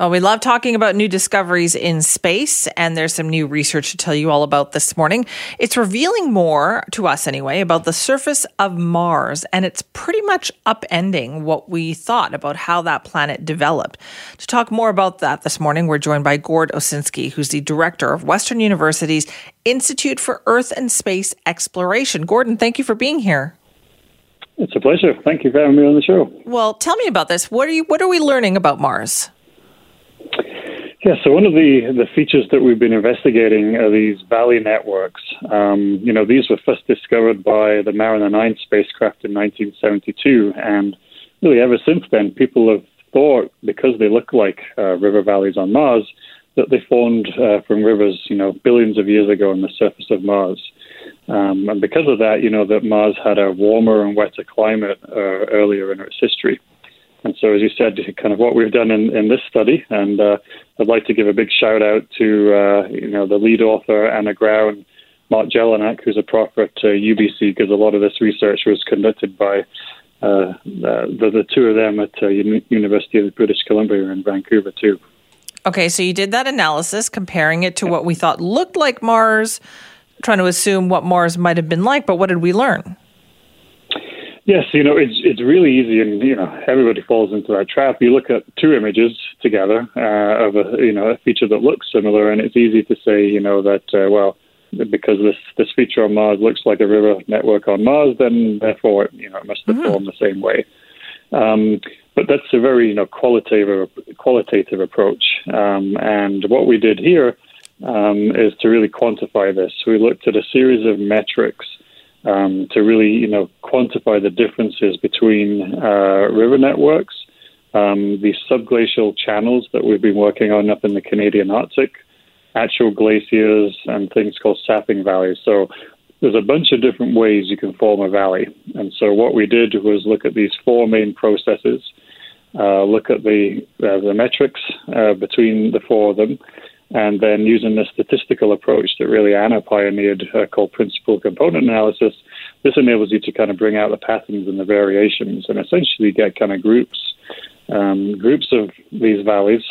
Well, we love talking about new discoveries in space, and there's some new research to tell you all about this morning. It's revealing more, to us anyway, about the surface of Mars, and it's pretty much upending what we thought about how that planet developed. To talk more about that this morning, we're joined by Gord Osinski, who's the director of Western University's Institute for Earth and Space Exploration. Gordon, thank you for being here. It's a pleasure. Thank you for having me on the show. Well, tell me about this. What are you? What are we learning about Mars? Yeah, so one of the, the features that we've been investigating are these valley networks. Um, you know, these were first discovered by the Mariner 9 spacecraft in 1972, and really ever since then, people have thought because they look like uh, river valleys on Mars that they formed uh, from rivers, you know, billions of years ago on the surface of Mars. Um, and because of that, you know, that Mars had a warmer and wetter climate uh, earlier in its history. And so, as you said, kind of what we've done in, in this study, and uh, I'd like to give a big shout out to uh, you know the lead author Anna Grau and Mark Jellinek, who's a prof at uh, UBC, because a lot of this research was conducted by uh, the, the two of them at uh, University of British Columbia in Vancouver too. Okay, so you did that analysis, comparing it to what we thought looked like Mars, trying to assume what Mars might have been like. But what did we learn? Yes, you know it's it's really easy, and you know everybody falls into that trap. You look at two images together uh, of a you know a feature that looks similar, and it's easy to say you know that uh, well because this this feature on Mars looks like a river network on Mars, then therefore you know it must have mm-hmm. formed the same way. Um, but that's a very you know qualitative qualitative approach, um, and what we did here um, is to really quantify this. We looked at a series of metrics um, to really, you know, quantify the differences between uh, river networks, um, the subglacial channels that we've been working on up in the Canadian Arctic, actual glaciers, and things called sapping valleys. So there's a bunch of different ways you can form a valley. And so what we did was look at these four main processes, uh, look at the uh, the metrics uh, between the four of them, and then using the statistical approach that really Anna pioneered uh, called principal component analysis, this enables you to kind of bring out the patterns and the variations and essentially get kind of groups, um, groups of these valleys,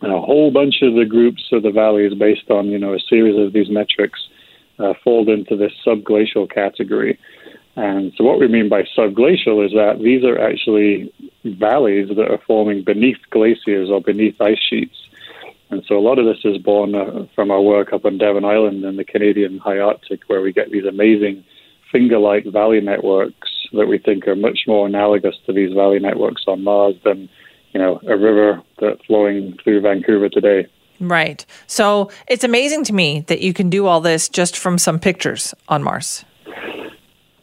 and a whole bunch of the groups of the valleys based on, you know, a series of these metrics uh, fall into this subglacial category. And so what we mean by subglacial is that these are actually valleys that are forming beneath glaciers or beneath ice sheets. And so a lot of this is born uh, from our work up on Devon Island in the Canadian high Arctic, where we get these amazing finger like valley networks that we think are much more analogous to these valley networks on Mars than, you know, a river that's flowing through Vancouver today. Right. So it's amazing to me that you can do all this just from some pictures on Mars.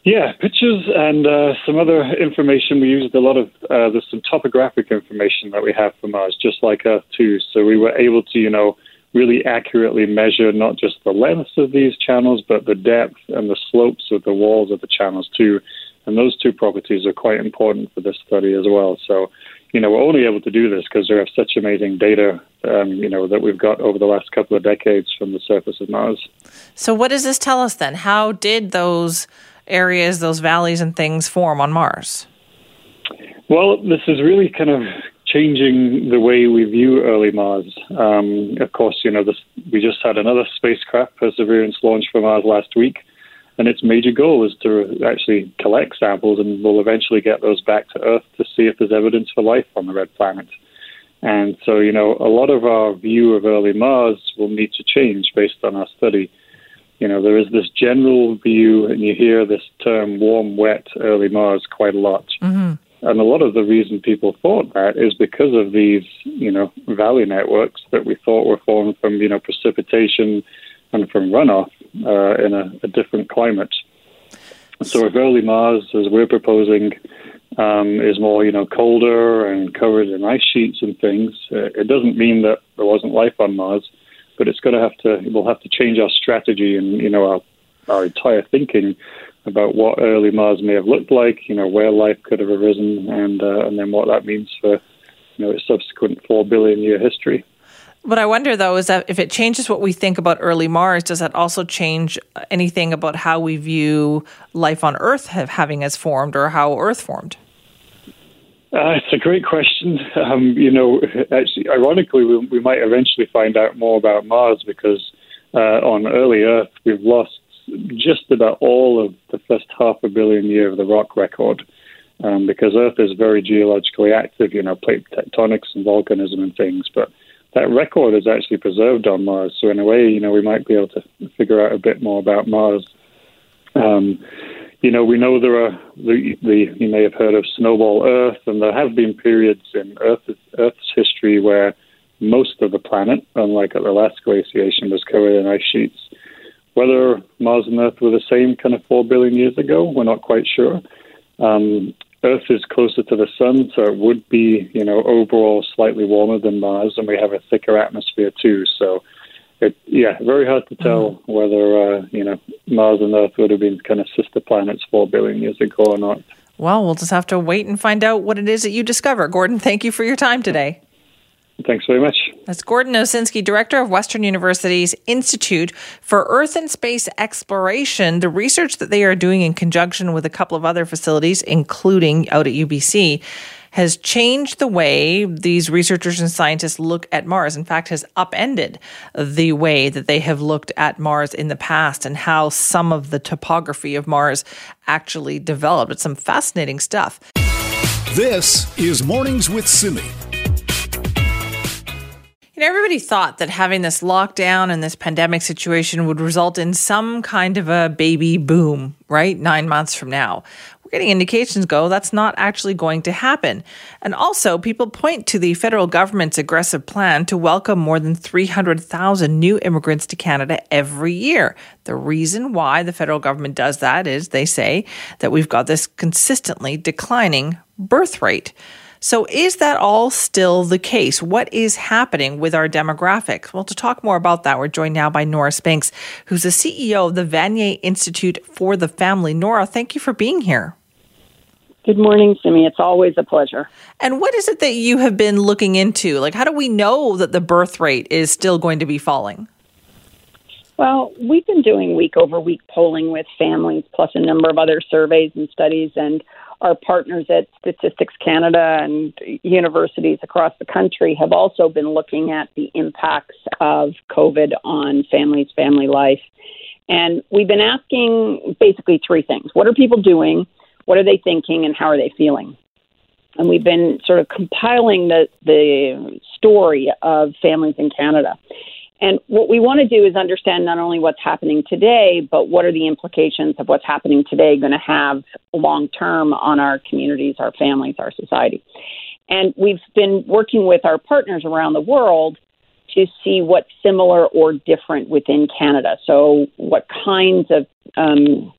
Yeah, pictures and uh, some other information. We used a lot of uh, there's some topographic information that we have from Mars, just like Earth too. So we were able to, you know, really accurately measure not just the lengths of these channels, but the depth and the slopes of the walls of the channels too. And those two properties are quite important for this study as well. So, you know, we're only able to do this because we have such amazing data, um, you know, that we've got over the last couple of decades from the surface of Mars. So, what does this tell us then? How did those areas, those valleys and things form on Mars? Well, this is really kind of changing the way we view early Mars. Um, of course, you know, this, we just had another spacecraft, Perseverance, launch from Mars last week, and its major goal is to actually collect samples, and we'll eventually get those back to Earth to see if there's evidence for life on the red planet. And so, you know, a lot of our view of early Mars will need to change based on our study you know, there is this general view, and you hear this term warm, wet, early Mars quite a lot. Mm-hmm. And a lot of the reason people thought that is because of these, you know, valley networks that we thought were formed from, you know, precipitation and from runoff uh, in a, a, different climate. So if early Mars, as we're proposing, um, is more, you know, colder and covered in ice sheets and things, uh, it doesn't mean that there wasn't life on Mars but it's going to have to we'll have to change our strategy and you know our our entire thinking about what early Mars may have looked like, you know, where life could have arisen, and uh, and then what that means for you know its subsequent four billion year history. What I wonder though is that if it changes what we think about early Mars, does that also change anything about how we view life on Earth having as formed or how Earth formed? Uh, it's a great question. Um, you know, actually, ironically, we, we, might eventually find out more about Mars because uh, on early Earth, we've lost just about all of the first half a billion year of the rock record um, because Earth is very geologically active, you know, plate tectonics and volcanism and things. But that record is actually preserved on Mars. So, in a way, you know, we might be able to figure out a bit more about Mars. Um, you know, we know there are the, the you may have heard of snowball Earth, and there have been periods in Earth, Earth's history where most of the planet, unlike at the last glaciation, was covered in ice sheets. Whether Mars and Earth were the same kind of four billion years ago, we're not quite sure. Um, Earth is closer to the sun, so it would be, you know, overall slightly warmer than Mars, and we have a thicker atmosphere too. So it, yeah, very hard to tell mm-hmm. whether uh, you know Mars and Earth would have been kind of sister planets four billion years ago or not. Well, we'll just have to wait and find out what it is that you discover. Gordon, thank you for your time today. Thanks very much. That's Gordon Osinski, Director of Western University's Institute for Earth and Space Exploration. The research that they are doing in conjunction with a couple of other facilities, including out at UBC, has changed the way these researchers and scientists look at Mars. In fact, has upended the way that they have looked at Mars in the past and how some of the topography of Mars actually developed. It's some fascinating stuff. This is Mornings with Simi. You know, everybody thought that having this lockdown and this pandemic situation would result in some kind of a baby boom, right? Nine months from now we're indications go that's not actually going to happen. And also, people point to the federal government's aggressive plan to welcome more than 300,000 new immigrants to Canada every year. The reason why the federal government does that is they say that we've got this consistently declining birth rate. So, is that all still the case? What is happening with our demographics? Well, to talk more about that, we're joined now by Nora Spinks, who's the CEO of the Vanier Institute for the Family. Nora, thank you for being here. Good morning, Simi. It's always a pleasure. And what is it that you have been looking into? Like, how do we know that the birth rate is still going to be falling? Well, we've been doing week over week polling with families, plus a number of other surveys and studies, and our partners at Statistics Canada and universities across the country have also been looking at the impacts of COVID on families, family life. And we've been asking basically three things What are people doing? What are they thinking? And how are they feeling? And we've been sort of compiling the, the story of families in Canada. And what we want to do is understand not only what's happening today, but what are the implications of what's happening today going to have long term on our communities, our families, our society. And we've been working with our partners around the world to see what's similar or different within Canada. So, what kinds of um,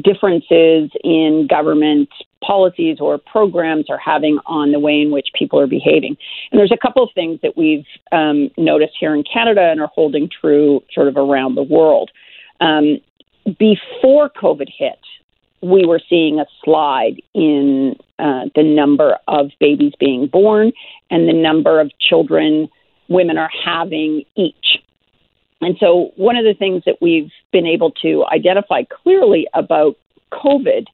differences in government policies or programs are having on the way in which people are behaving. And there's a couple of things that we've um, noticed here in Canada and are holding true sort of around the world. Um, before COVID hit, we were seeing a slide in uh, the number of babies being born and the number of children women are having each. And so, one of the things that we've been able to identify clearly about COVID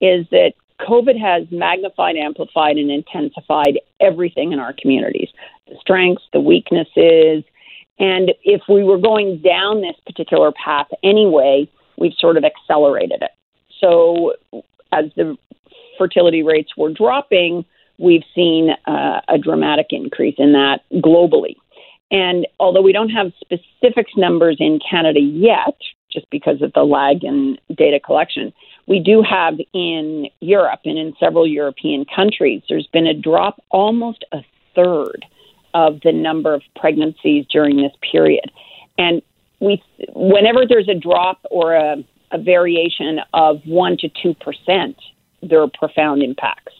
is that COVID has magnified, amplified, and intensified everything in our communities the strengths, the weaknesses. And if we were going down this particular path anyway, we've sort of accelerated it. So, as the fertility rates were dropping, we've seen uh, a dramatic increase in that globally. And although we don't have specific numbers in Canada yet, just because of the lag in data collection, we do have in Europe and in several European countries, there's been a drop almost a third of the number of pregnancies during this period. And we, whenever there's a drop or a, a variation of 1% to 2%, there are profound impacts.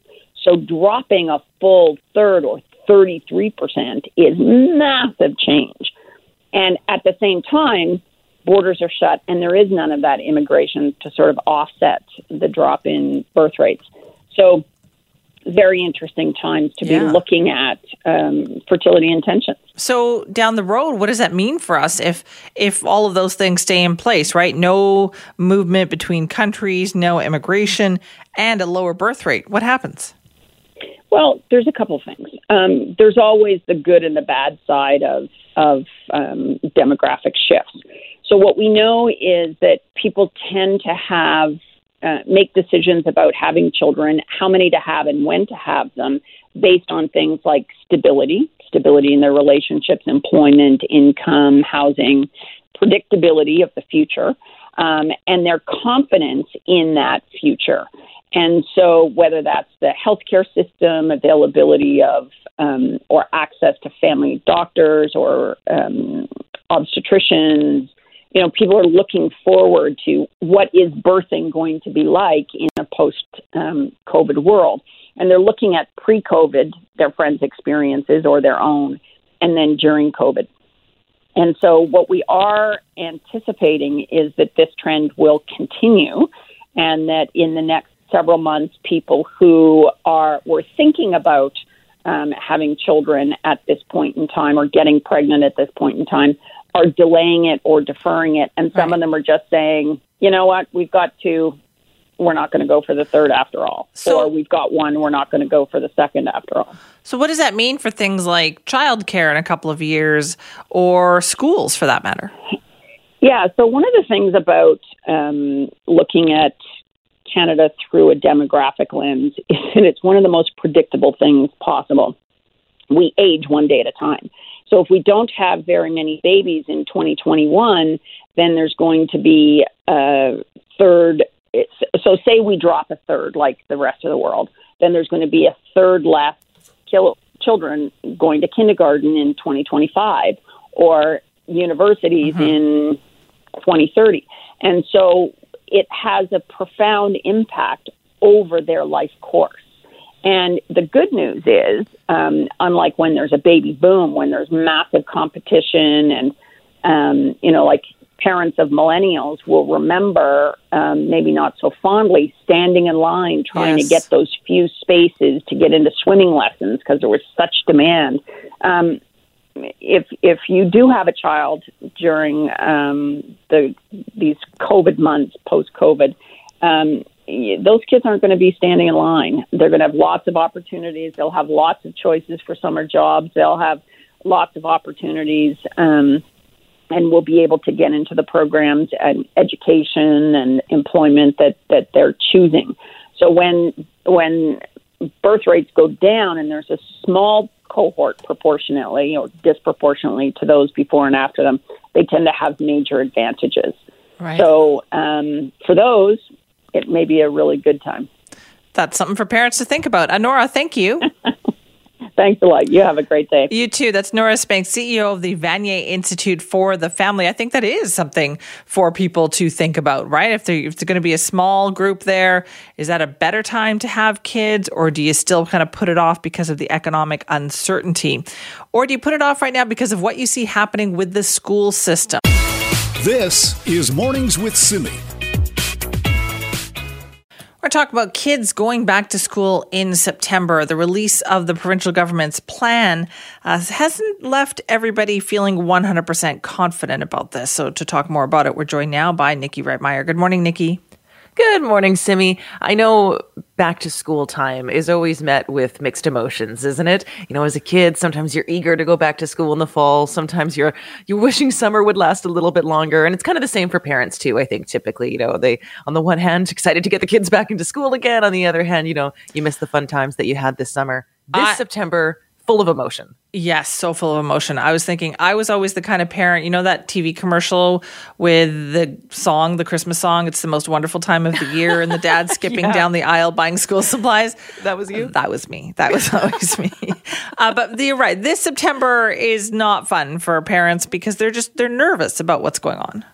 So dropping a full third or 33% is massive change. And at the same time, borders are shut and there is none of that immigration to sort of offset the drop in birth rates. So very interesting times to Yeah. be looking at um, fertility intentions. So down the road, what does that mean for us if if all of those things stay in place, right? No movement between countries, no immigration, and a lower birth rate. What happens? Well, there's a couple things. Um, there's always the good and the bad side of of um, demographic shifts. So what we know is that people tend to have uh, make decisions about having children, how many to have, and when to have them, based on things like stability, stability in their relationships, employment, income, housing, predictability of the future, um, and their confidence in that future. And so, whether that's the healthcare system, availability of um, or access to family doctors or um, obstetricians, you know, people are looking forward to what is birthing going to be like in a post um, COVID world. And they're looking at pre COVID, their friends' experiences or their own, and then during COVID. And so, what we are anticipating is that this trend will continue, and that in the next several months, people who are were thinking about um, having children at this point in time or getting pregnant at this point in time are delaying it or deferring it, and some Right. of them are just saying, you know what, we've got to We're not going to go for the third after all. So- or we've got one, we're not going to go for the second after all. So what does that mean for things like childcare in a couple of years or schools for that matter? Yeah, so one of the things about um, looking at Canada through a demographic lens and it's one of the most predictable things possible. We age one day at a time. So if we don't have very many babies in 2021, then there's going to be a third. So say we drop a third, like the rest of the world, then there's going to be a third less children going to kindergarten in 2025 or universities mm-hmm. in 2030. And so it has a profound impact over their life course. And the good news is, um, unlike when there's a baby boom, when there's massive competition, and um, you know, like parents of millennials will remember, um, maybe not so fondly, standing in line trying Yes. to get those few spaces to get into swimming lessons because there was such demand. Um, if if you do have a child during um, the these COVID months post COVID, um, those kids aren't going to be standing in line. They're going to have lots of opportunities. They'll have lots of choices for summer jobs. They'll have lots of opportunities. Um, and will be able to get into the programs and education and employment that, that they're choosing. So when when birth rates go down and there's a small cohort proportionately or disproportionately to those before and after them, they tend to have major advantages. Right. So um, for those, it may be a really good time. That's something for parents to think about. Honora, thank you. Thanks a lot. You have a great day. You too. That's Nora Spinks, CEO of the Vanier Institute for the Family. I think that is something for people to think about, right? If, there, if there's going to be a small group there, is that a better time to have kids, or do you still kind of put it off because of the economic uncertainty? Or do you put it off right now because of what you see happening with the school system? This is Mornings with Simi. We're about kids going back to school in September. The release of the provincial government's plan uh, hasn't left everybody feeling 100% confident about this. So, to talk more about it, we're joined now by Nikki Reitmeyer. Good morning, Nikki. Good morning, Simi. I know back to school time is always met with mixed emotions, isn't it? You know, as a kid, sometimes you're eager to go back to school in the fall. Sometimes you're you're wishing summer would last a little bit longer, and it's kind of the same for parents too. I think typically, you know, they on the one hand excited to get the kids back into school again, on the other hand, you know, you miss the fun times that you had this summer. This I- September, full of emotion. Yes, so full of emotion. I was thinking, I was always the kind of parent, you know, that TV commercial with the song, the Christmas song, it's the most wonderful time of the year, and the dad skipping Yeah. down the aisle buying school supplies. That was you? That was me. That was always me. Uh, but you're right. This September is not fun for parents because they're just, they're nervous about what's going on.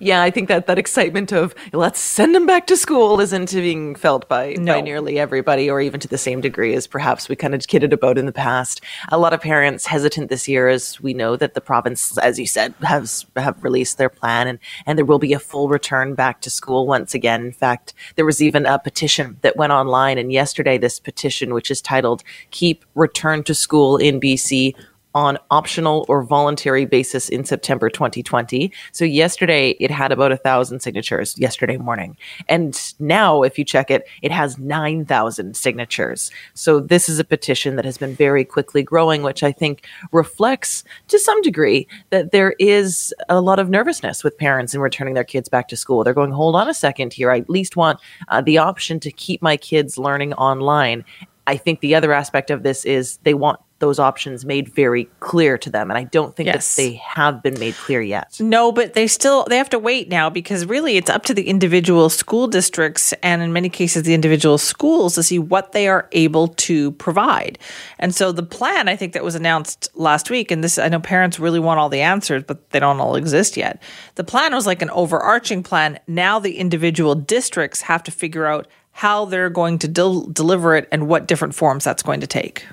Yeah, I think that that excitement of let's send them back to school isn't being felt by, No. by nearly everybody, or even to the same degree as perhaps we kind of kidded about in the past. A lot of parents hesitant this year, as we know that the province, as you said, has have released their plan, and and there will be a full return back to school once again. In fact, there was even a petition that went online, and yesterday this petition, which is titled "Keep Return to School in BC." On optional or voluntary basis in September 2020. So yesterday it had about a thousand signatures yesterday morning. And now if you check it, it has 9,000 signatures. So this is a petition that has been very quickly growing, which I think reflects to some degree that there is a lot of nervousness with parents in returning their kids back to school. They're going, hold on a second here. I at least want uh, the option to keep my kids learning online. I think the other aspect of this is they want those options made very clear to them. And I don't think Yes. that they have been made clear yet. No, but they still they have to wait now because really it's up to the individual school districts and in many cases the individual schools to see what they are able to provide. And so the plan I think that was announced last week and this I know parents really want all the answers but they don't all exist yet. The plan was like an overarching plan. Now the individual districts have to figure out how they're going to del- deliver it and what different forms that's going to take.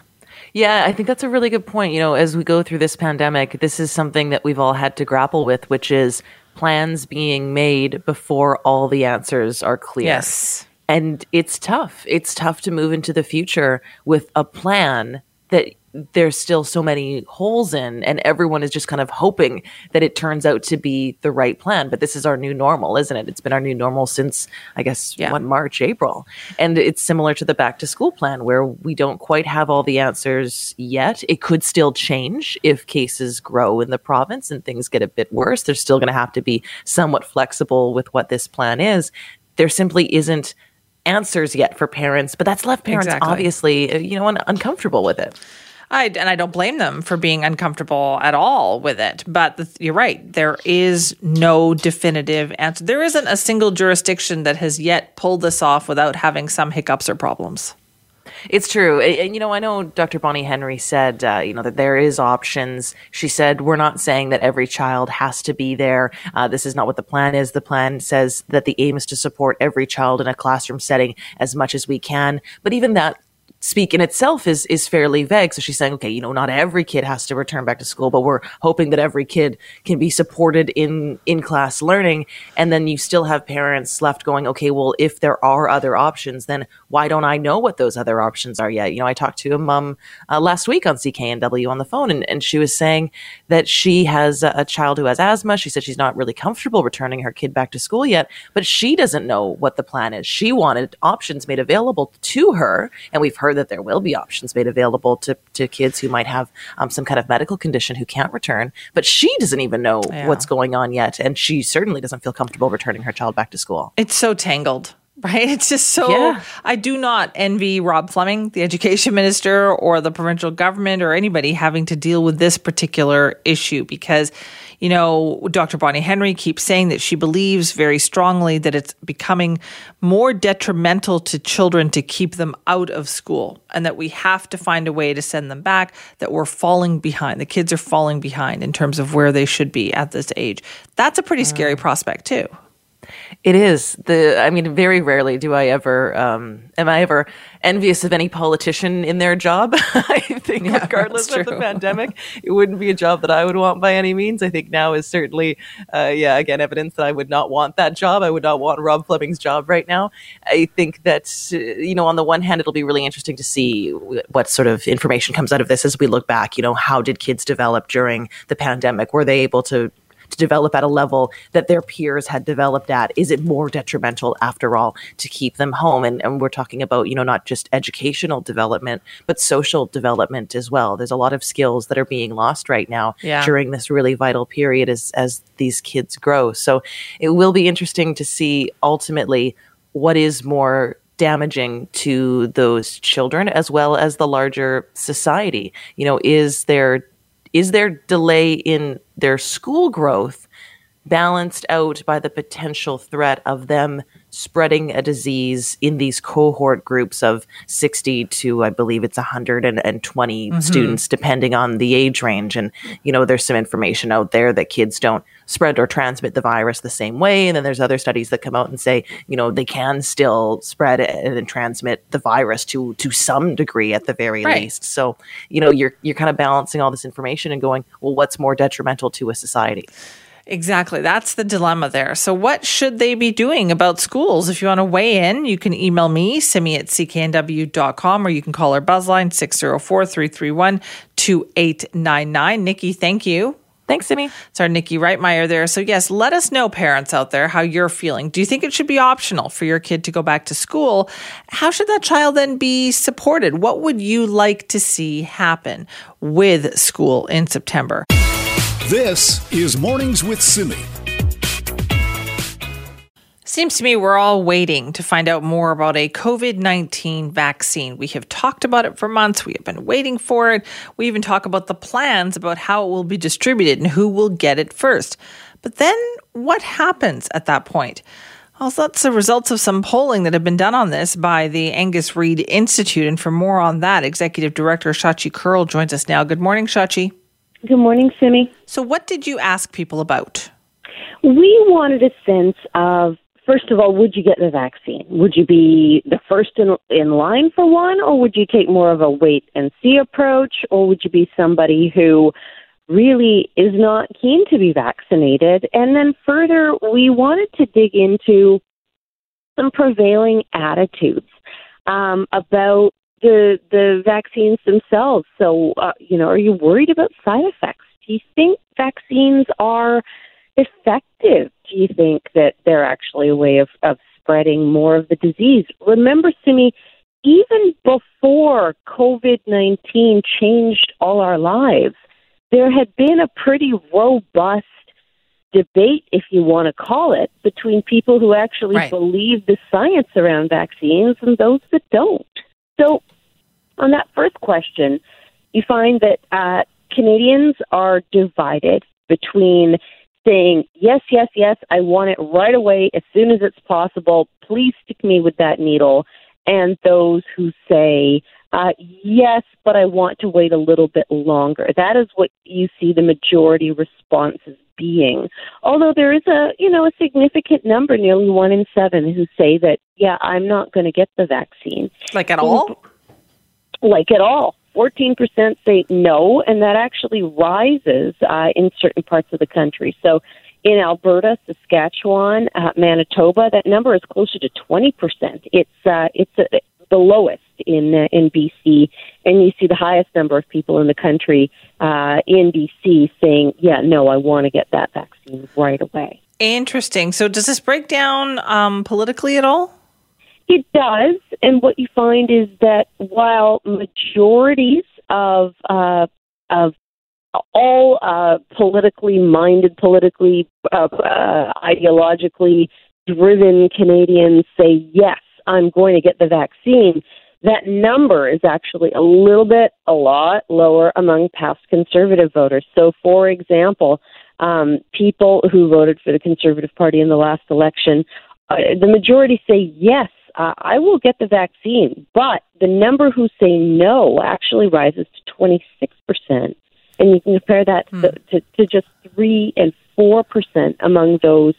Yeah, I think that's a really good point. You know, as we go through this pandemic, this is something that we've all had to grapple with, which is plans being made before all the answers are clear. Yes. And it's tough. It's tough to move into the future with a plan that there's still so many holes in, and everyone is just kind of hoping that it turns out to be the right plan. But this is our new normal, isn't it? It's been our new normal since, I guess, Yeah. what, March, April. And it's similar to the back to school plan where we don't quite have all the answers yet. It could still change if cases grow in the province and things get a bit worse. There's still going to have to be somewhat flexible with what this plan is. There simply isn't answers yet for parents, but that's left parents Exactly. obviously, uh, you know, un- uncomfortable with it. I, and I don't blame them for being uncomfortable at all with it. But the, you're right. There is no definitive answer. There isn't a single jurisdiction that has yet pulled this off without having some hiccups or problems. It's true. And, you know, I know Dr. Bonnie Henry said, uh, you know, that there is options. She said, we're not saying that every child has to be there. Uh, this is not what the plan is. The plan says that the aim is to support every child in a classroom setting as much as we can. But even that speak in itself is is fairly vague. So she's saying, okay, you know, not every kid has to return back to school, but we're hoping that every kid can be supported in in class learning. And then you still have parents left going, okay, well, if there are other options, then why don't I know what those other options are yet? You know, I talked to a mom uh, last week on CKNW on the phone, and, and she was saying that she has a, a child who has asthma. She said she's not really comfortable returning her kid back to school yet, but she doesn't know what the plan is. She wanted options made available to her, and we've heard that there will be options made available to, to kids who might have um, some kind of medical condition who can't return, but she doesn't even know Yeah. what's going on yet, and she certainly doesn't feel comfortable returning her child back to school. It's so tangled, right? It's just so. Yeah. I do not envy Rob Fleming, the education minister, or the provincial government, or anybody having to deal with this particular issue because, you know, Dr. Bonnie Henry keeps saying that she believes very strongly that it's becoming more detrimental to children to keep them out of school and that we have to find a way to send them back, that we're falling behind. The kids are falling behind in terms of where they should be at this age. That's a pretty scary mm. prospect, too. It is the. I mean, very rarely do I ever. Um, am I ever envious of any politician in their job? I think, regardless of the pandemic, it wouldn't be a job that I would want by any means. I think now is certainly, uh, yeah, again, evidence that I would not want that job. I would not want Rob Fleming's job right now. I think that uh, you know, on the one hand, it'll be really interesting to see what sort of information comes out of this as we look back. You know, how did kids develop during the pandemic? Were they able to to develop at a level that their peers had developed at? Is it more detrimental after all to keep them home? And, and we're talking about, you know, not just educational development, but social development as well. There's a lot of skills that are being lost right now Yeah. during this really vital period as, as these kids grow. So it will be interesting to see ultimately what is more damaging to those children as well as the larger society. You know, is there is there delay in their school growth balanced out by the potential threat of them spreading a disease in these cohort groups of 60 to I believe it's 120 mm-hmm. students depending on the age range and you know there's some information out there that kids don't spread or transmit the virus the same way and then there's other studies that come out and say you know they can still spread and transmit the virus to to some degree at the very right. least so you know you're you're kind of balancing all this information and going well what's more detrimental to a society Exactly. That's the dilemma there. So, what should they be doing about schools? If you want to weigh in, you can email me, simi at cknw.com, or you can call our buzzline 604 331 2899. Nikki, thank you. Thanks, Simi. It's our Nikki Reitmeyer there. So, yes, let us know, parents out there, how you're feeling. Do you think it should be optional for your kid to go back to school? How should that child then be supported? What would you like to see happen with school in September? This is Mornings with Simi. Seems to me we're all waiting to find out more about a COVID 19 vaccine. We have talked about it for months. We have been waiting for it. We even talk about the plans about how it will be distributed and who will get it first. But then what happens at that point? Well, that's the results of some polling that have been done on this by the Angus Reid Institute. And for more on that, Executive Director Shachi Kurl joins us now. Good morning, Shachi. Good morning, Simi. So, what did you ask people about? We wanted a sense of first of all, would you get the vaccine? Would you be the first in, in line for one, or would you take more of a wait and see approach, or would you be somebody who really is not keen to be vaccinated? And then further, we wanted to dig into some prevailing attitudes um, about the the vaccines themselves. So, uh, you know, are you worried about side effects? Do you think vaccines are effective? Do you think that they're actually a way of, of spreading more of the disease? Remember, Simi, even before COVID 19 changed all our lives, there had been a pretty robust debate, if you want to call it, between people who actually right. believe the science around vaccines and those that don't. So, on that first question, you find that uh, Canadians are divided between saying, yes, yes, yes, I want it right away as soon as it's possible. Please stick me with that needle. And those who say, uh, yes, but I want to wait a little bit longer. That is what you see the majority responses being. Although there is a, you know, a significant number, nearly one in seven, who say that, yeah, I'm not going to get the vaccine. Like at all? Like at all. 14% say no, and that actually rises uh, in certain parts of the country. So in Alberta, Saskatchewan, uh, Manitoba, that number is closer to 20%. It's, uh, it's uh, the lowest in, uh, in BC, and you see the highest number of people in the country uh, in BC saying, yeah, no, I want to get that vaccine right away. Interesting. So does this break down um, politically at all? It does, and what you find is that while majorities of uh, of all uh, politically minded, politically uh, uh, ideologically driven Canadians say yes, I'm going to get the vaccine. That number is actually a little bit, a lot lower among past conservative voters. So, for example, um, people who voted for the Conservative Party in the last election, uh, the majority say yes, uh, I will get the vaccine, but the number who say no actually rises to 26%. And you can compare that to, mm. to, to just 3 and 4% among those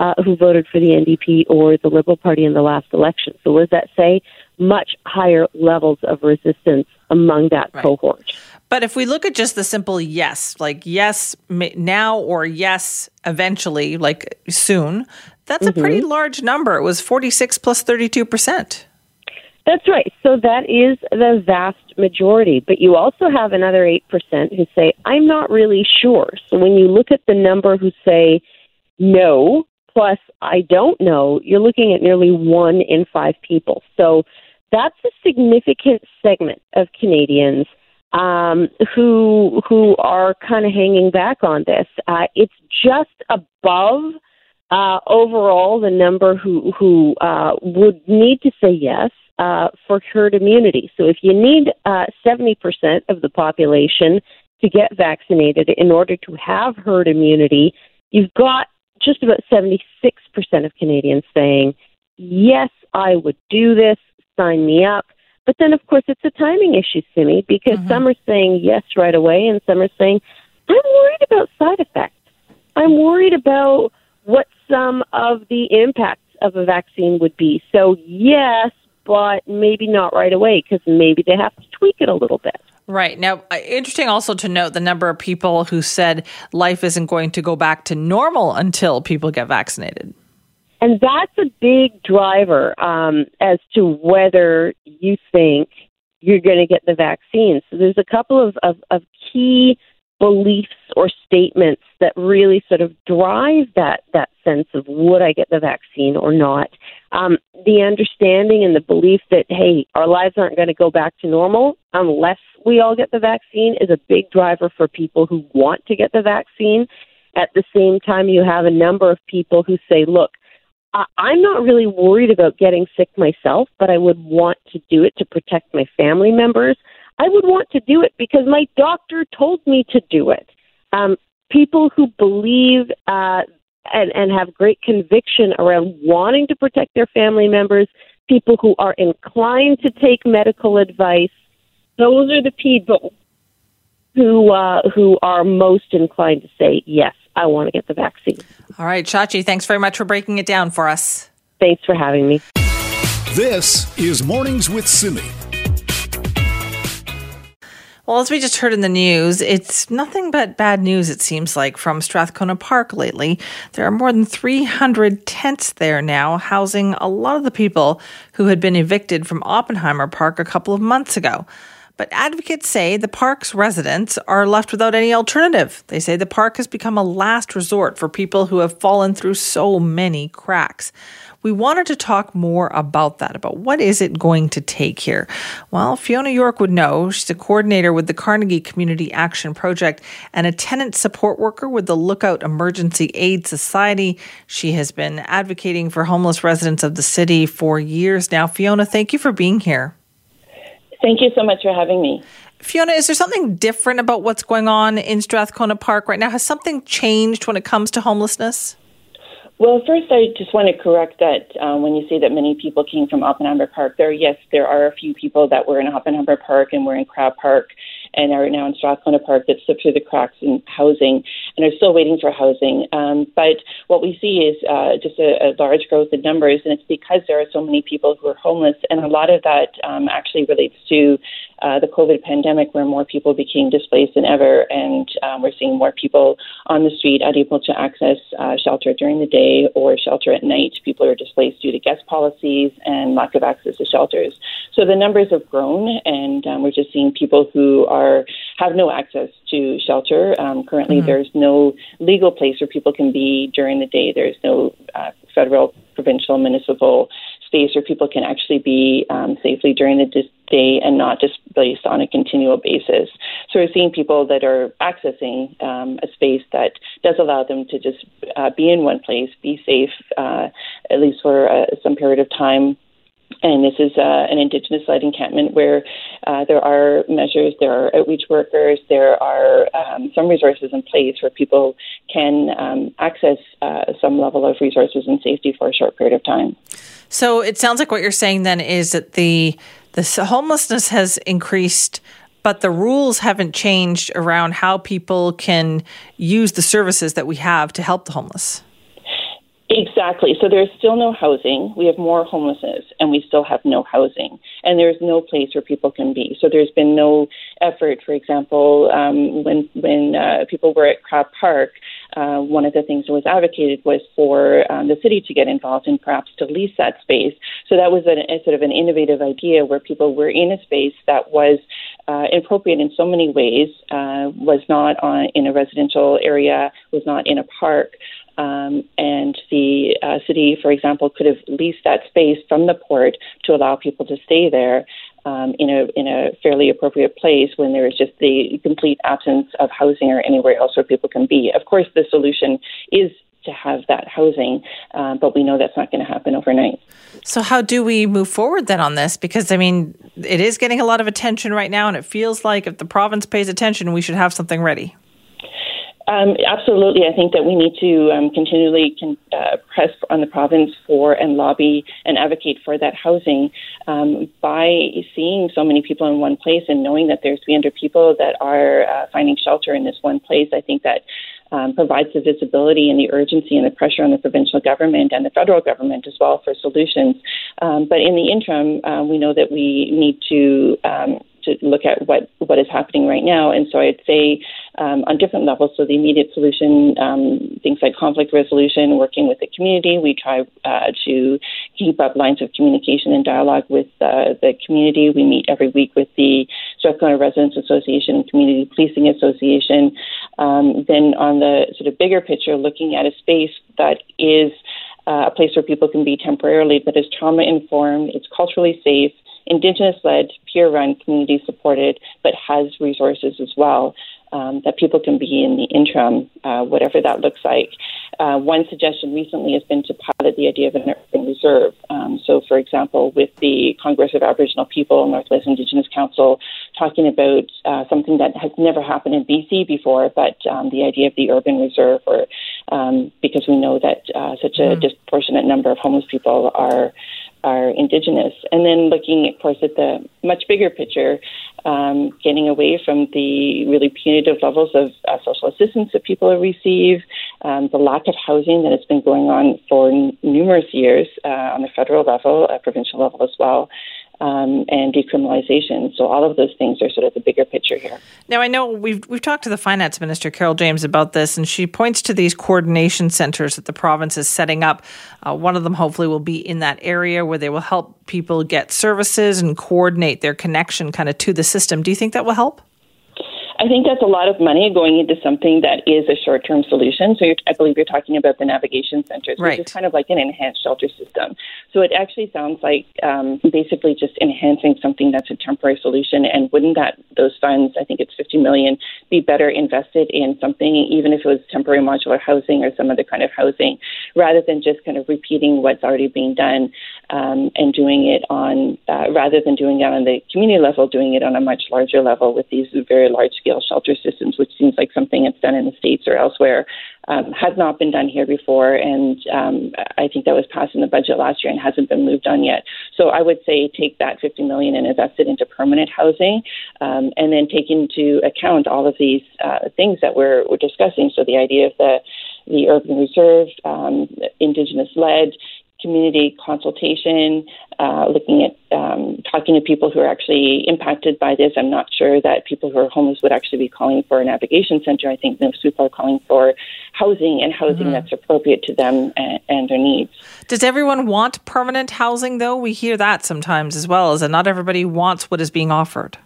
uh, who voted for the NDP or the Liberal Party in the last election. So, what does that say? Much higher levels of resistance among that right. cohort. But if we look at just the simple yes, like yes now or yes eventually, like soon, that's mm-hmm. a pretty mm-hmm. large number. It was 46 plus 32%. That's right. So that is the vast majority. But you also have another 8% who say, I'm not really sure. So when you look at the number who say no, plus I don't know, you're looking at nearly one in five people. So that's a significant segment of Canadians um, who who are kind of hanging back on this. Uh, it's just above uh, overall, the number who who uh, would need to say yes uh, for herd immunity. So, if you need uh, seventy percent of the population to get vaccinated in order to have herd immunity, you've got just about 76% of Canadians saying, yes, I would do this, sign me up. But then, of course, it's a timing issue, Simi, because mm-hmm. some are saying yes right away, and some are saying, I'm worried about side effects. I'm worried about what some of the impacts of a vaccine would be. So, yes, but maybe not right away because maybe they have to tweak it a little bit. Right. Now, uh, interesting also to note the number of people who said life isn't going to go back to normal until people get vaccinated. And that's a big driver um, as to whether you think you're going to get the vaccine. So there's a couple of, of, of key beliefs or statements that really sort of drive that that sense of would I get the vaccine or not. Um, the understanding and the belief that hey, our lives aren't going to go back to normal unless we all get the vaccine is a big driver for people who want to get the vaccine. At the same time, you have a number of people who say, look. I'm not really worried about getting sick myself, but I would want to do it to protect my family members. I would want to do it because my doctor told me to do it. Um, people who believe uh, and, and have great conviction around wanting to protect their family members, people who are inclined to take medical advice, those are the people who uh, who are most inclined to say yes, I want to get the vaccine. All right, Shachi, thanks very much for breaking it down for us. Thanks for having me. This is Mornings with Simi. Well, as we just heard in the news, it's nothing but bad news, it seems like, from Strathcona Park lately. There are more than 300 tents there now, housing a lot of the people who had been evicted from Oppenheimer Park a couple of months ago. But advocates say the park's residents are left without any alternative. They say the park has become a last resort for people who have fallen through so many cracks. We wanted to talk more about that, about what is it going to take here? Well, Fiona York would know. She's a coordinator with the Carnegie Community Action Project and a tenant support worker with the Lookout Emergency Aid Society. She has been advocating for homeless residents of the city for years now. Fiona, thank you for being here. Thank you so much for having me. Fiona, is there something different about what's going on in Strathcona Park right now? Has something changed when it comes to homelessness? Well, first, I just want to correct that um, when you say that many people came from Oppenheimer Park, there, yes, there are a few people that were in Oppenheimer Park and were in Crab Park and are now in Strathcona Park that slipped through the cracks in housing and are still waiting for housing. Um, but what we see is uh, just a, a, large growth in numbers, and it's because there are so many people who are homeless, and a lot of that um, actually relates to uh, the COVID pandemic, where more people became displaced than ever, and um, we're seeing more people on the street unable to access uh, shelter during the day or shelter at night. People are displaced due to guest policies and lack of access to shelters. So the numbers have grown, and um, we're just seeing people who are have no access to shelter. Um, currently, mm-hmm. there's no legal place where people can be during the day. There's no uh, federal, provincial, municipal space where people can actually be um, safely during the day and not displaced on a continual basis. So we're seeing people that are accessing um, a space that does allow them to just uh, be in one place, be safe, uh, at least for uh, some period of time and this is uh, an Indigenous led encampment where uh, there are measures, there are outreach workers, there are um, some resources in place where people can um, access uh, some level of resources and safety for a short period of time. So it sounds like what you're saying then is that the the homelessness has increased but the rules haven't changed around how people can use the services that we have to help the homeless. Exactly. So there's still no housing. We have more homelessness, and we still have no housing, and there's no place where people can be. So there's been no effort. For example, um, when when uh, people were at Crab Park, uh, one of the things that was advocated was for um, the city to get involved and perhaps to lease that space. So that was a, a sort of an innovative idea where people were in a space that was uh, appropriate in so many ways, uh, was not on, in a residential area, was not in a park. Um, and the uh, city, for example, could have leased that space from the port to allow people to stay there um, in a in a fairly appropriate place when there is just the complete absence of housing or anywhere else where people can be. Of course, the solution is to have that housing, uh, but we know that's not going to happen overnight. So, how do we move forward then on this? Because I mean, it is getting a lot of attention right now, and it feels like if the province pays attention, we should have something ready. Um, absolutely. I think that we need to um, continually con- uh, press on the province for and lobby and advocate for that housing um, by seeing so many people in one place and knowing that there's 300 people that are uh, finding shelter in this one place. I think that um, provides the visibility and the urgency and the pressure on the provincial government and the federal government as well for solutions. Um, but in the interim, um, we know that we need to um, to look at what, what is happening right now. And so I'd say um, on different levels. So the immediate solution, um, things like conflict resolution, working with the community. We try uh, to keep up lines of communication and dialogue with uh, the community. We meet every week with the Strathcona Residents Association Community Policing Association. Um, then on the sort of bigger picture, looking at a space that is uh, a place where people can be temporarily, but is trauma informed, it's culturally safe, Indigenous led, peer run, community supported, but has resources as well um, that people can be in the interim, uh, whatever that looks like. Uh, one suggestion recently has been to pilot the idea of an urban reserve. Um, so, for example, with the Congress of Aboriginal People, Northwest Indigenous Council, talking about uh, something that has never happened in BC before, but um, the idea of the urban reserve, or um, because we know that uh, such a mm. disproportionate number of homeless people are are indigenous. And then looking, of course, at the much bigger picture, um, getting away from the really punitive levels of uh, social assistance that people receive, um, the lack of housing that has been going on for n- numerous years uh, on the federal level, uh, provincial level as well um, and decriminalization. So all of those things are sort of the bigger picture here. Now I know we've we've talked to the finance minister Carole James about this, and she points to these coordination centers that the province is setting up. Uh, one of them hopefully will be in that area where they will help people get services and coordinate their connection kind of to the system. Do you think that will help? I think that's a lot of money going into something that is a short term solution. So I believe you're talking about the navigation centers, right. which is kind of like an enhanced shelter system. So it actually sounds like um, basically just enhancing something that's a temporary solution. And wouldn't that those funds, I think it's 50 million, be better invested in something, even if it was temporary modular housing or some other kind of housing, rather than just kind of repeating what's already being done um, and doing it on, uh, rather than doing it on the community level, doing it on a much larger level with these very large scale shelter systems, which seems like something that's done in the States or elsewhere, um, has not been done here before. And um, I think that was passed in the budget last year and hasn't been moved on yet. So I would say take that 50 million and invest it into permanent housing um, and then take into account all of these uh, things that we're, we're discussing. So the idea of the the urban reserve, um, indigenous led, community consultation, uh, looking at um, talking to people who are actually impacted by this. I'm not sure that people who are homeless would actually be calling for a navigation center. I think most people are calling for housing and housing mm-hmm. that's appropriate to them and, and, their needs. Does everyone want permanent housing, though? We hear that sometimes as well, is that not everybody wants what is being offered.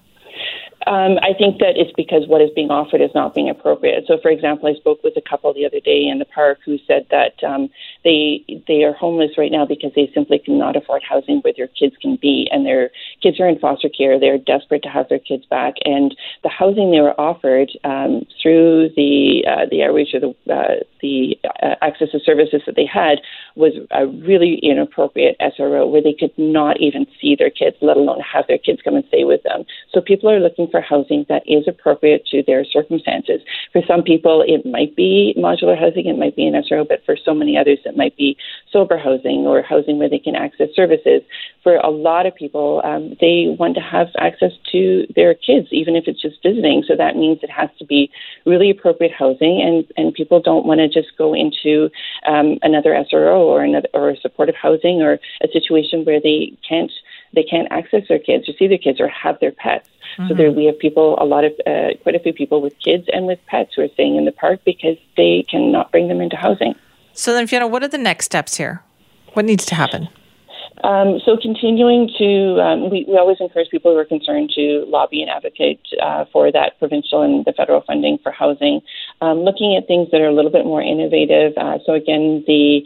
Um, I think that it's because what is being offered is not being appropriate. So, for example, I spoke with a couple the other day in the park who said that um, they they are homeless right now because they simply cannot afford housing where their kids can be, and their kids are in foster care. They're desperate to have their kids back, and the housing they were offered um, through the uh, the outreach or the uh, the uh, access to services that they had was a really inappropriate SRO where they could not even see their kids, let alone have their kids come and stay with them. So people are looking for housing that is appropriate to their circumstances. For some people, it might be modular housing, it might be an SRO, but for so many others, it might be sober housing or housing where they can access services. For a lot of people, um, they want to have access to their kids, even if it's just visiting. So that means it has to be really appropriate housing, and, and people don't want to just go into um, another SRO or another or supportive housing or a situation where they can't they can't access their kids or see their kids or have their pets. Mm-hmm. So there we have people, a lot of uh, quite a few people with kids and with pets who are staying in the park because they cannot bring them into housing. So then, Fiona, what are the next steps here? What needs to happen? Um, so continuing to, um, we, we always encourage people who are concerned to lobby and advocate uh, for that provincial and the federal funding for housing. Um, looking at things that are a little bit more innovative. Uh, so again, the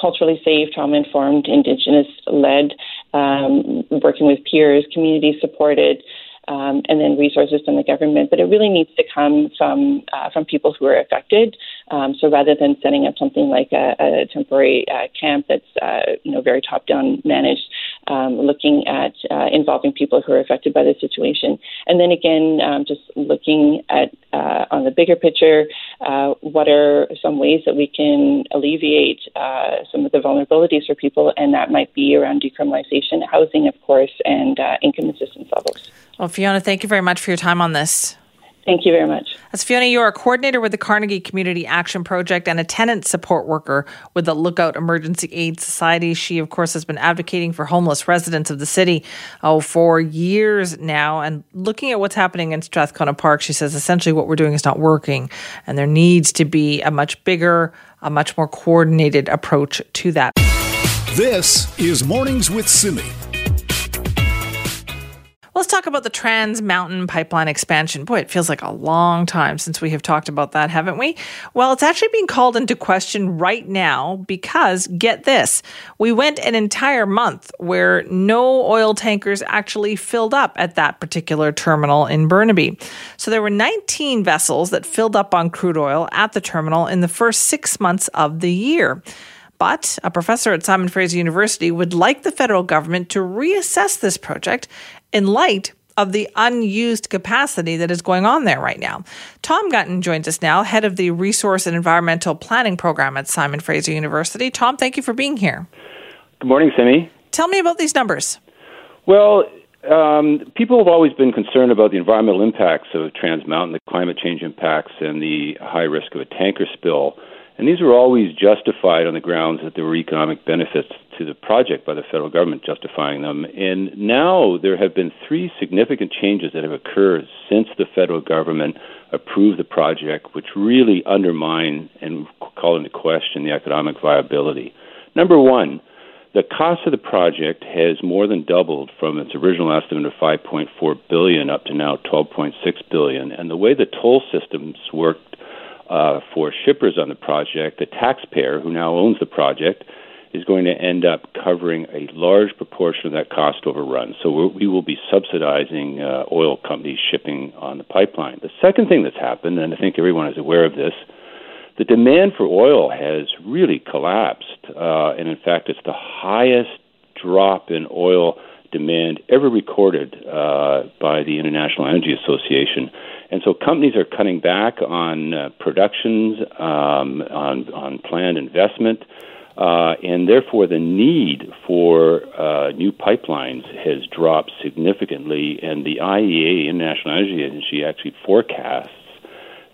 culturally safe, trauma informed, Indigenous led, um, working with peers, community supported. Um, and then resources from the government. But it really needs to come from uh, from people who are affected. Um, so rather than setting up something like a, a temporary uh, camp that's uh, you know very top down managed, um, looking at uh, involving people who are affected by the situation. And then again, um, just looking at uh, on the bigger picture, uh, what are some ways that we can alleviate uh, some of the vulnerabilities for people, and that might be around decriminalization, housing, of course, and uh, income assistance levels. Well, Fiona, thank you very much for your time on this. Thank you very much. As Fiona, York a coordinator with the Carnegie Community Action Project and a tenant support worker with the Lookout Emergency Aid Society. She, of course, has been advocating for homeless residents of the city oh, for years now. And looking at what's happening in Strathcona Park, she says essentially what we're doing is not working. And there needs to be a much bigger, a much more coordinated approach to that. This is Mornings with Simi. Let's talk about the Trans Mountain Pipeline expansion. Boy, it feels like a long time since we have talked about that, haven't we? Well, it's actually being called into question right now because, get this, we went an entire month where no oil tankers actually filled up at that particular terminal in Burnaby. So there were 19 vessels that filled up on crude oil at the terminal in the first six months of the year. But a professor at Simon Fraser University would like the federal government to reassess this project in light of the unused capacity that is going on there right now. Tom Gunton joins us now, head of the Resource and Environmental Planning Program at Simon Fraser University. Tom, thank you for being here. Good morning, Simi. Tell me about these numbers. Well, um, people have always been concerned about the environmental impacts of Trans Mountain, the climate change impacts, and the high risk of a tanker spill. And these were always justified on the grounds that there were economic benefits to the project by the federal government justifying them. And now there have been three significant changes that have occurred since the federal government approved the project, which really undermine and call into question the economic viability. Number one, the cost of the project has more than doubled from its original estimate of 5.4 billion up to now 12.6 billion. And the way the toll systems worked uh, for shippers on the project, the taxpayer who now owns the project is going to end up covering a large proportion of that cost overrun. So we will be subsidizing uh, oil companies shipping on the pipeline. The second thing that's happened, and I think everyone is aware of this, the demand for oil has really collapsed. Uh, and in fact, it's the highest drop in oil demand ever recorded uh, by the International Energy Association. And so companies are cutting back on uh, productions, um, on, on planned investment, uh, and therefore the need for uh, new pipelines has dropped significantly. And the IEA, International Energy Agency, actually forecasts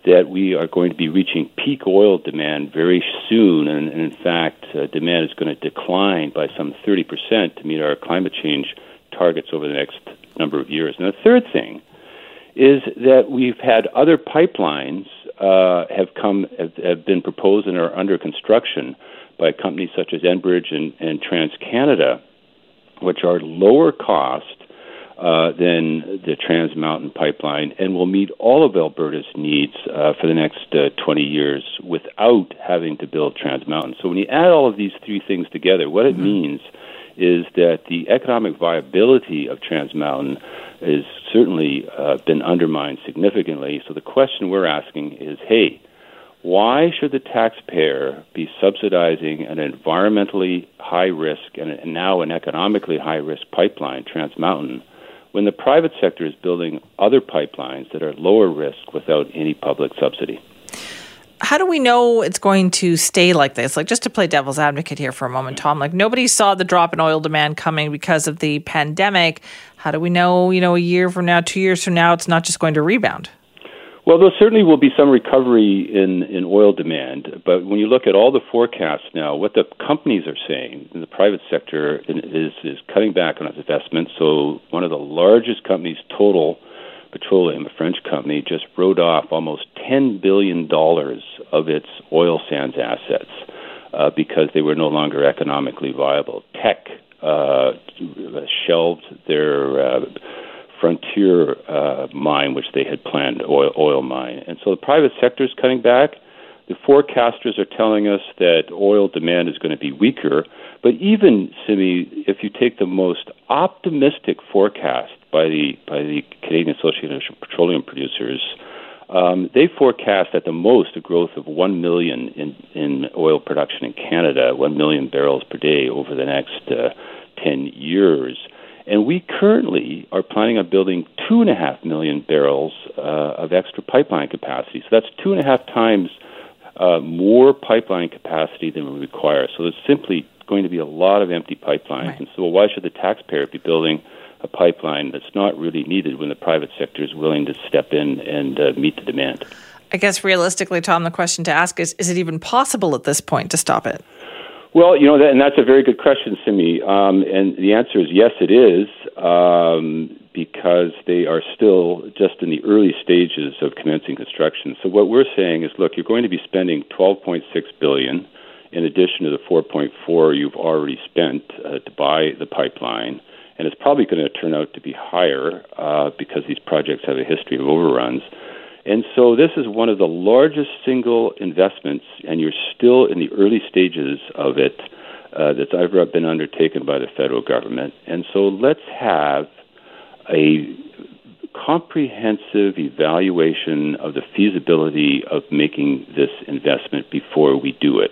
that we are going to be reaching peak oil demand very soon. And, and in fact, uh, demand is going to decline by some 30% to meet our climate change targets over the next number of years. And the third thing is that we've had other pipelines uh, have come have, have, been proposed and are under construction by companies such as Enbridge and, and TransCanada, which are lower cost uh, than the Trans Mountain Pipeline and will meet all of Alberta's needs uh, for the next uh, 20 years without having to build Trans Mountain. So when you add all of these three things together, what it mm-hmm. means is that the economic viability of Trans Mountain has certainly uh, been undermined significantly. So the question we're asking is, hey, why should the taxpayer be subsidizing an environmentally high risk and now an economically high risk pipeline, Trans Mountain, when the private sector is building other pipelines that are lower risk without any public subsidy? how do we know it's going to stay like this? Like, just to play devil's advocate here for a moment, Tom, like nobody saw the drop in oil demand coming because of the pandemic. How do we know, you know, a year from now, two years from now, it's not just going to rebound? Well, there certainly will be some recovery in, in oil demand, but when you look at all the forecasts now, what the companies are saying in the private sector is, is cutting back on its investments. So, one of the largest companies, Total, Petroleum, a French company, just wrote off almost $10 billion of its oil sands assets uh, because they were no longer economically viable. Teck uh, shelved their uh, frontier uh, mine, which they had planned oil, oil mine. And so the private sector is cutting back. The forecasters are telling us that oil demand is going to be weaker. But even, Simi, if you take the most optimistic forecast by the by the Canadian Association of Petroleum Producers, um, they forecast at the most a growth of one million in in oil production in Canada, one million barrels per day over the next uh, 10 years. And we currently are planning on building two and a half million barrels uh, of extra pipeline capacity. So that's two and a half times uh, more pipeline capacity than we require. So there's simply going to be a lot of empty pipelines. Right. And so well, why should the taxpayer be building a pipeline that's not really needed when the private sector is willing to step in and uh, meet the demand? I guess realistically, Tom, the question to ask is is it even possible at this point to stop it? Well, you know, that, and that's a very good question, Simi. Um, and the answer is yes, it is, um, because they are still just in the early stages of commencing construction. So what we're saying is, look, you're going to be spending 12.6 billion in addition to the 4.4 you've already spent uh, to buy the pipeline, and it's probably going to turn out to be higher uh, because these projects have a history of overruns. And so this is one of the largest single investments, and you're still in the early stages of it uh, that's ever been undertaken by the federal government. And so let's have a comprehensive evaluation of the feasibility of making this investment before we do it.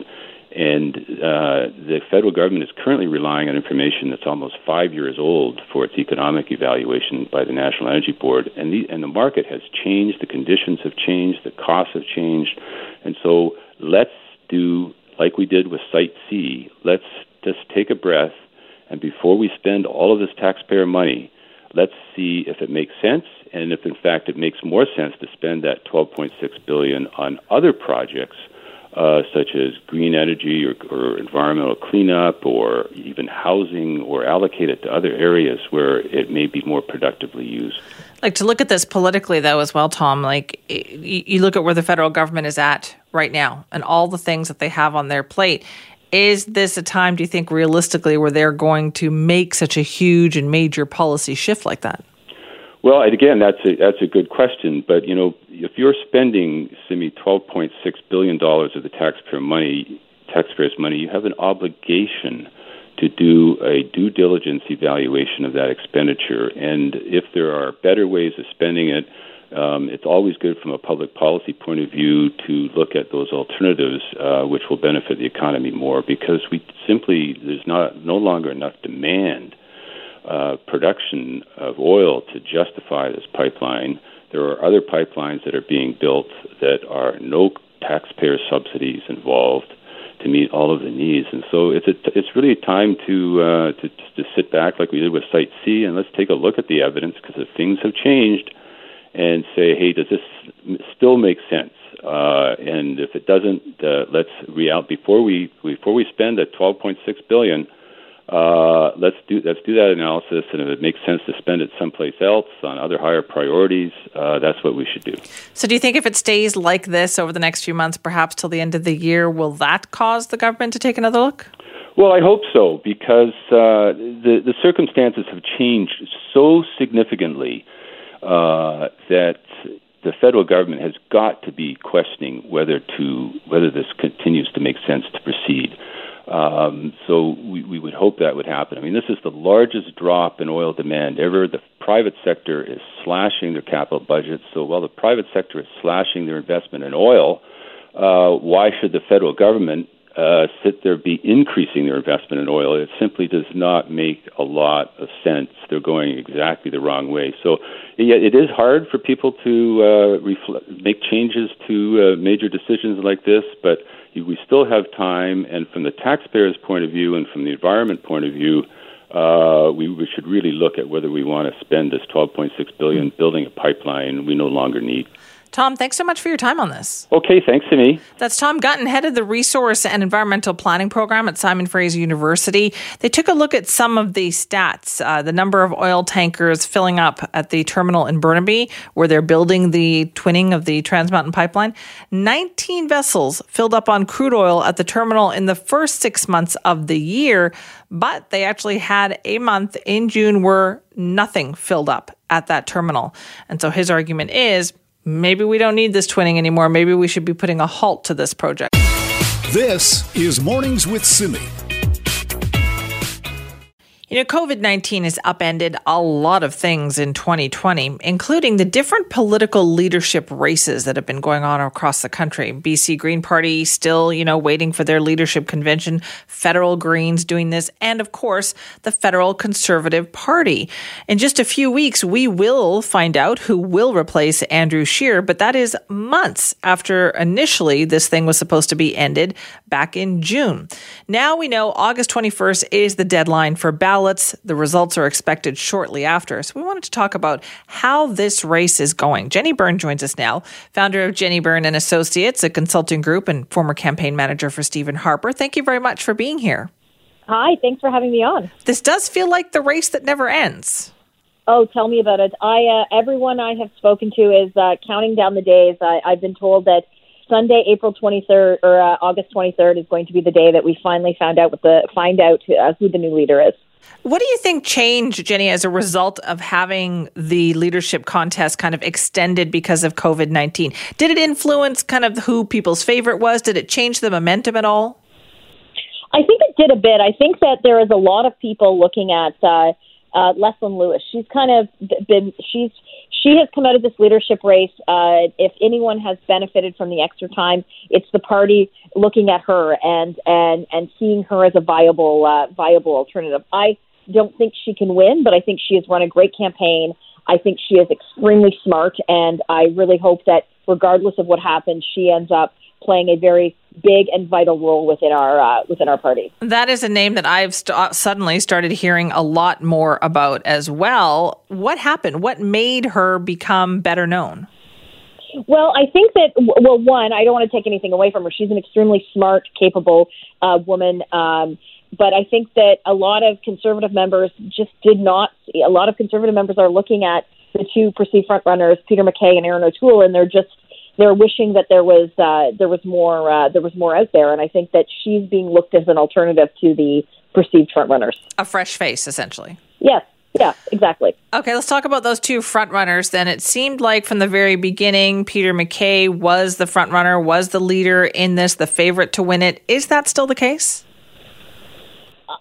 And uh, the federal government is currently relying on information that's almost five years old for its economic evaluation by the National Energy Board. And the, and the market has changed, the conditions have changed, the costs have changed. And so let's do like we did with Site C. Let's just take a breath, and before we spend all of this taxpayer money, let's see if it makes sense and if in fact it makes more sense to spend that 12.6 billion on other projects uh, such as green energy or, or environmental cleanup or even housing or allocate it to other areas where it may be more productively used. Like to look at this politically, though, as well, Tom, like you look at where the federal government is at right now and all the things that they have on their plate. Is this a time, do you think, realistically, where they're going to make such a huge and major policy shift like that? Well, again, that's a that's a good question. But you know, if you're spending, Simi, twelve point six billion dollars of the taxpayer money, taxpayers' money, you have an obligation to do a due diligence evaluation of that expenditure. And if there are better ways of spending it, um, it's always good from a public policy point of view to look at those alternatives, uh, which will benefit the economy more. Because we simply there's not no longer enough demand uh, production of oil to justify this pipeline. There are other pipelines that are being built that are no taxpayer subsidies involved to meet all of the needs. And so it's a, it's really time to, uh, to to sit back like we did with Site C and let's take a look at the evidence because if things have changed, and say, hey, does this still make sense? Uh, and if it doesn't, uh, let's re out before we before we spend the 12.6 billion uh, let's do let's do that analysis, and if it makes sense to spend it someplace else on other higher priorities, uh, that's what we should do. So, do you think if it stays like this over the next few months, perhaps till the end of the year, will that cause the government to take another look? Well, I hope so because uh, the the circumstances have changed so significantly uh, that the federal government has got to be questioning whether to whether this continues to make sense to proceed. Um, so we, we would hope that would happen. I mean, this is the largest drop in oil demand ever. The private sector is slashing their capital budgets. So while the private sector is slashing their investment in oil, uh, why should the federal government uh, sit there be increasing their investment in oil? It simply does not make a lot of sense. They're going exactly the wrong way. So yeah, it is hard for people to uh, refl- make changes to uh, major decisions like this, but we still have time, and from the taxpayer's point of view and from the environment point of view, uh, we, we should really look at whether we want to spend this 12.6 billion building a pipeline we no longer need. Tom, thanks so much for your time on this. Okay, thanks to me. That's Tom Gunton, head of the Resource and Environmental Planning Program at Simon Fraser University. They took a look at some of the stats, uh, the number of oil tankers filling up at the terminal in Burnaby, where they're building the twinning of the Trans Mountain Pipeline. 19 vessels filled up on crude oil at the terminal in the first six months of the year, but they actually had a month in June where nothing filled up at that terminal. And so his argument is maybe we don't need this twinning anymore. Maybe we should be putting a halt to this project. This is Mornings with Simi. You know, COVID 19 has upended a lot of things in 2020, including the different political leadership races that have been going on across the country. BC Green Party still, you know, waiting for their leadership convention, federal Greens doing this, and of course, the federal Conservative Party. In just a few weeks, we will find out who will replace Andrew Scheer, but that is months after initially this thing was supposed to be ended back in June. Now we know August 21st is the deadline for ballot ballots. The results are expected shortly after. So we wanted to talk about how this race is going. Jenny Byrne joins us now, founder of Jenny Byrne and Associates, a consulting group and former campaign manager for Stephen Harper. Thank you very much for being here. Hi, thanks for having me on. This does feel like the race that never ends. Oh, tell me about it. I uh, everyone I have spoken to is uh, counting down the days. I, I've been told that Sunday, April 23rd or uh, August 23rd is going to be the day that we finally found out what the find out uh, who the new leader is. What do you think changed, Jenny, as a result of having the leadership contest kind of extended because of COVID 19? Did it influence kind of who people's favorite was? Did it change the momentum at all? I think it did a bit. I think that there is a lot of people looking at uh, uh, Leslyn Lewis. She's kind of been, she's, she has come out of this leadership race. Uh, if anyone has benefited from the extra time, it's the party looking at her and and and seeing her as a viable uh, viable alternative. I don't think she can win, but I think she has run a great campaign. I think she is extremely smart, and I really hope that regardless of what happens, she ends up playing a very big and vital role within our uh, within our party. That is a name that I've st- uh, suddenly started hearing a lot more about as well. What happened? What made her become better known? Well, I think that well, one, I don't want to take anything away from her. She's an extremely smart, capable uh, woman. Um, but I think that a lot of conservative members just did not. A lot of conservative members are looking at the two perceived frontrunners, Peter MacKay and Erin O'Toole, and they're just they're wishing that there was uh, there was more uh, there was more out there. And I think that she's being looked as an alternative to the perceived frontrunners. A fresh face, essentially. Yes. Yeah, exactly. Okay, let's talk about those two front runners then. It seemed like from the very beginning, Peter MacKay was the front runner, was the leader in this, the favorite to win it. Is that still the case?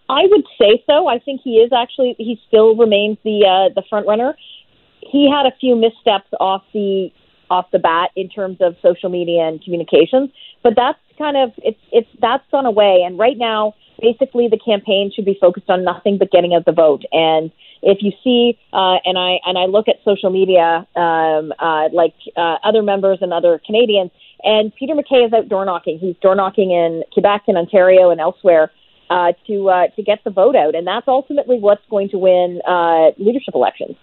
I would say so. I think he is actually. He still remains the uh, the front runner. He had a few missteps off the off the bat in terms of social media and communications, but that's kind of it's it's that's gone away. And right now, basically, the campaign should be focused on nothing but getting out the vote. And if you see, uh, and I and I look at social media, um, uh, like uh, other members and other Canadians, and Peter MacKay is out door knocking. He's door knocking in Quebec and Ontario and elsewhere uh, to uh, to get the vote out, and that's ultimately what's going to win uh, leadership elections.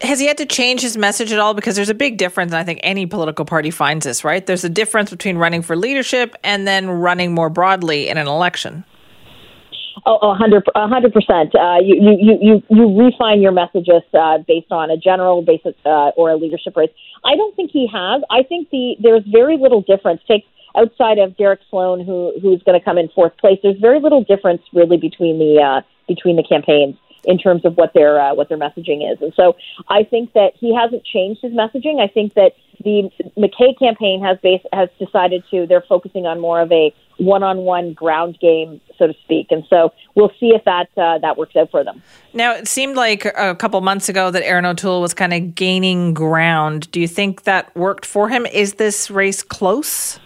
Has he had to change his message at all? Because there's a big difference, and I think any political party finds this, right? There's a difference between running for leadership and then running more broadly in an election. Oh, hundred, a hundred percent. Uh, you, you, you, you refine your messages uh, based on a general basis uh, or a leadership race. I don't think he has. I think the there's very little difference. Take outside of Derek Sloan, who who's going to come in fourth place, there's very little difference really between the uh, between the campaigns in terms of what their uh, what their messaging is. And so I think that he hasn't changed his messaging. I think that the MacKay campaign has base, has decided to they're focusing on more of a one-on-one ground game, so to speak. And so we'll see if that uh, that works out for them. Now it seemed like a couple months ago that Erin O'Toole was kind of gaining ground. Do you think that worked for him? Is this race close?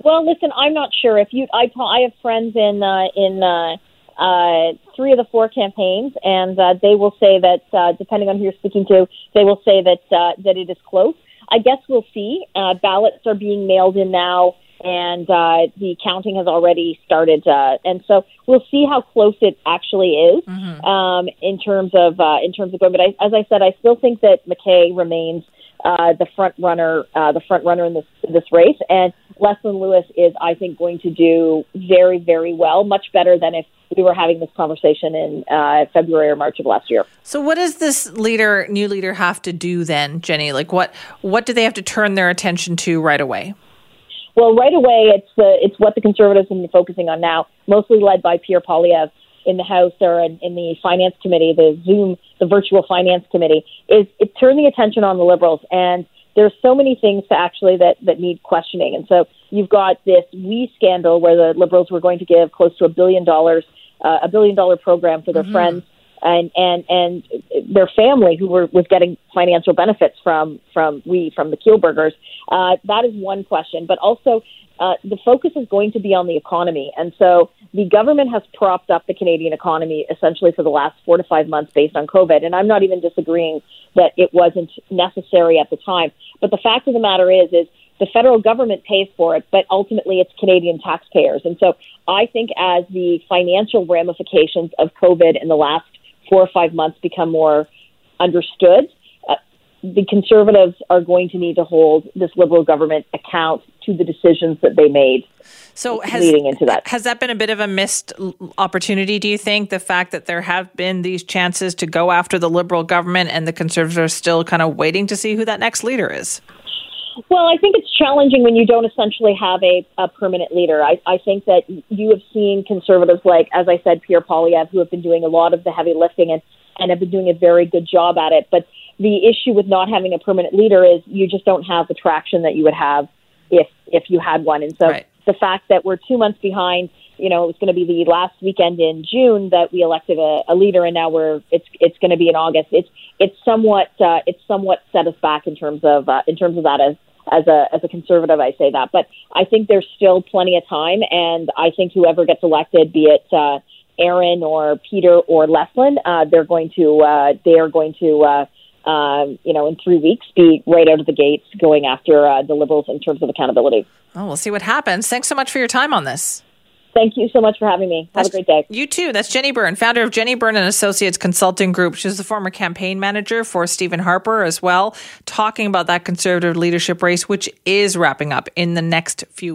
Well, listen, I'm not sure. If you, I, I have friends in uh, in uh, uh, three of the four campaigns, and uh, they will say that uh, depending on who you're speaking to, they will say that uh, that it is close. I guess we'll see. Uh, ballots are being mailed in now, and uh, the counting has already started, uh, and so we'll see how close it actually is mm-hmm. um, in terms of uh, in terms of going. But I, as I said, I still think that MacKay remains uh, the front runner, uh, the front runner in this this race, and Leslyn Lewis is, I think, going to do very, very well, much better than if we were having this conversation in uh, February or March of last year. So, what does this leader, new leader, have to do then, Jenny? Like, what what do they have to turn their attention to right away? Well, right away, it's the it's what the Conservatives have been focusing on now, mostly led by Pierre Poilievre in the House or in, in the Finance Committee, the Zoom, the Virtual Finance Committee, is it turned the attention on the Liberals and there's so many things to actually that that need questioning. And so you've got this WE scandal where the Liberals were going to give close to a billion dollars uh, a billion dollar program for their mm-hmm. friends and and and their family who were was getting financial benefits from from we from the Kielburgers. Uh, that is one question, but also uh, the focus is going to be on the economy, and so the government has propped up the Canadian economy essentially for the last four to five months based on COVID. And I'm not even disagreeing that it wasn't necessary at the time, but the fact of the matter is is the federal government pays for it, but ultimately it's Canadian taxpayers. And so I think as the financial ramifications of COVID in the last four or five months become more understood, uh, the Conservatives are going to need to hold this Liberal government account to the decisions that they made. So has, leading into that. Has that been a bit of a missed opportunity, do you think? The fact that there have been these chances to go after the Liberal government and the Conservatives are still kind of waiting to see who that next leader is? Well, I think it's challenging when you don't essentially have a, a permanent leader. I, I think that you have seen conservatives like, as I said, Pierre Poilievre, who have been doing a lot of the heavy lifting and, and have been doing a very good job at it. But the issue with not having a permanent leader is you just don't have the traction that you would have if if you had one. And so right. the fact that we're two months behind, you know, it was going to be the last weekend in June that we elected a, a leader, and now we're it's it's going to be in August. It's it's somewhat uh, it's somewhat set us back in terms of uh, in terms of that as as a as a conservative, I say that, but I think there's still plenty of time, and I think whoever gets elected, be it uh, Erin or Peter or Leslyn, uh, they're going to uh, they are going to. Uh, um, you know, in three weeks, be right out of the gates going after uh, the Liberals in terms of accountability. Oh, we'll see what happens. Thanks so much for your time on this. Thank you so much for having me. Have That's, a great day. You too. That's Jenny Byrne, founder of Jenny Byrne and Associates Consulting Group. She's the former campaign manager for Stephen Harper as well, talking about that conservative leadership race, which is wrapping up in the next few weeks.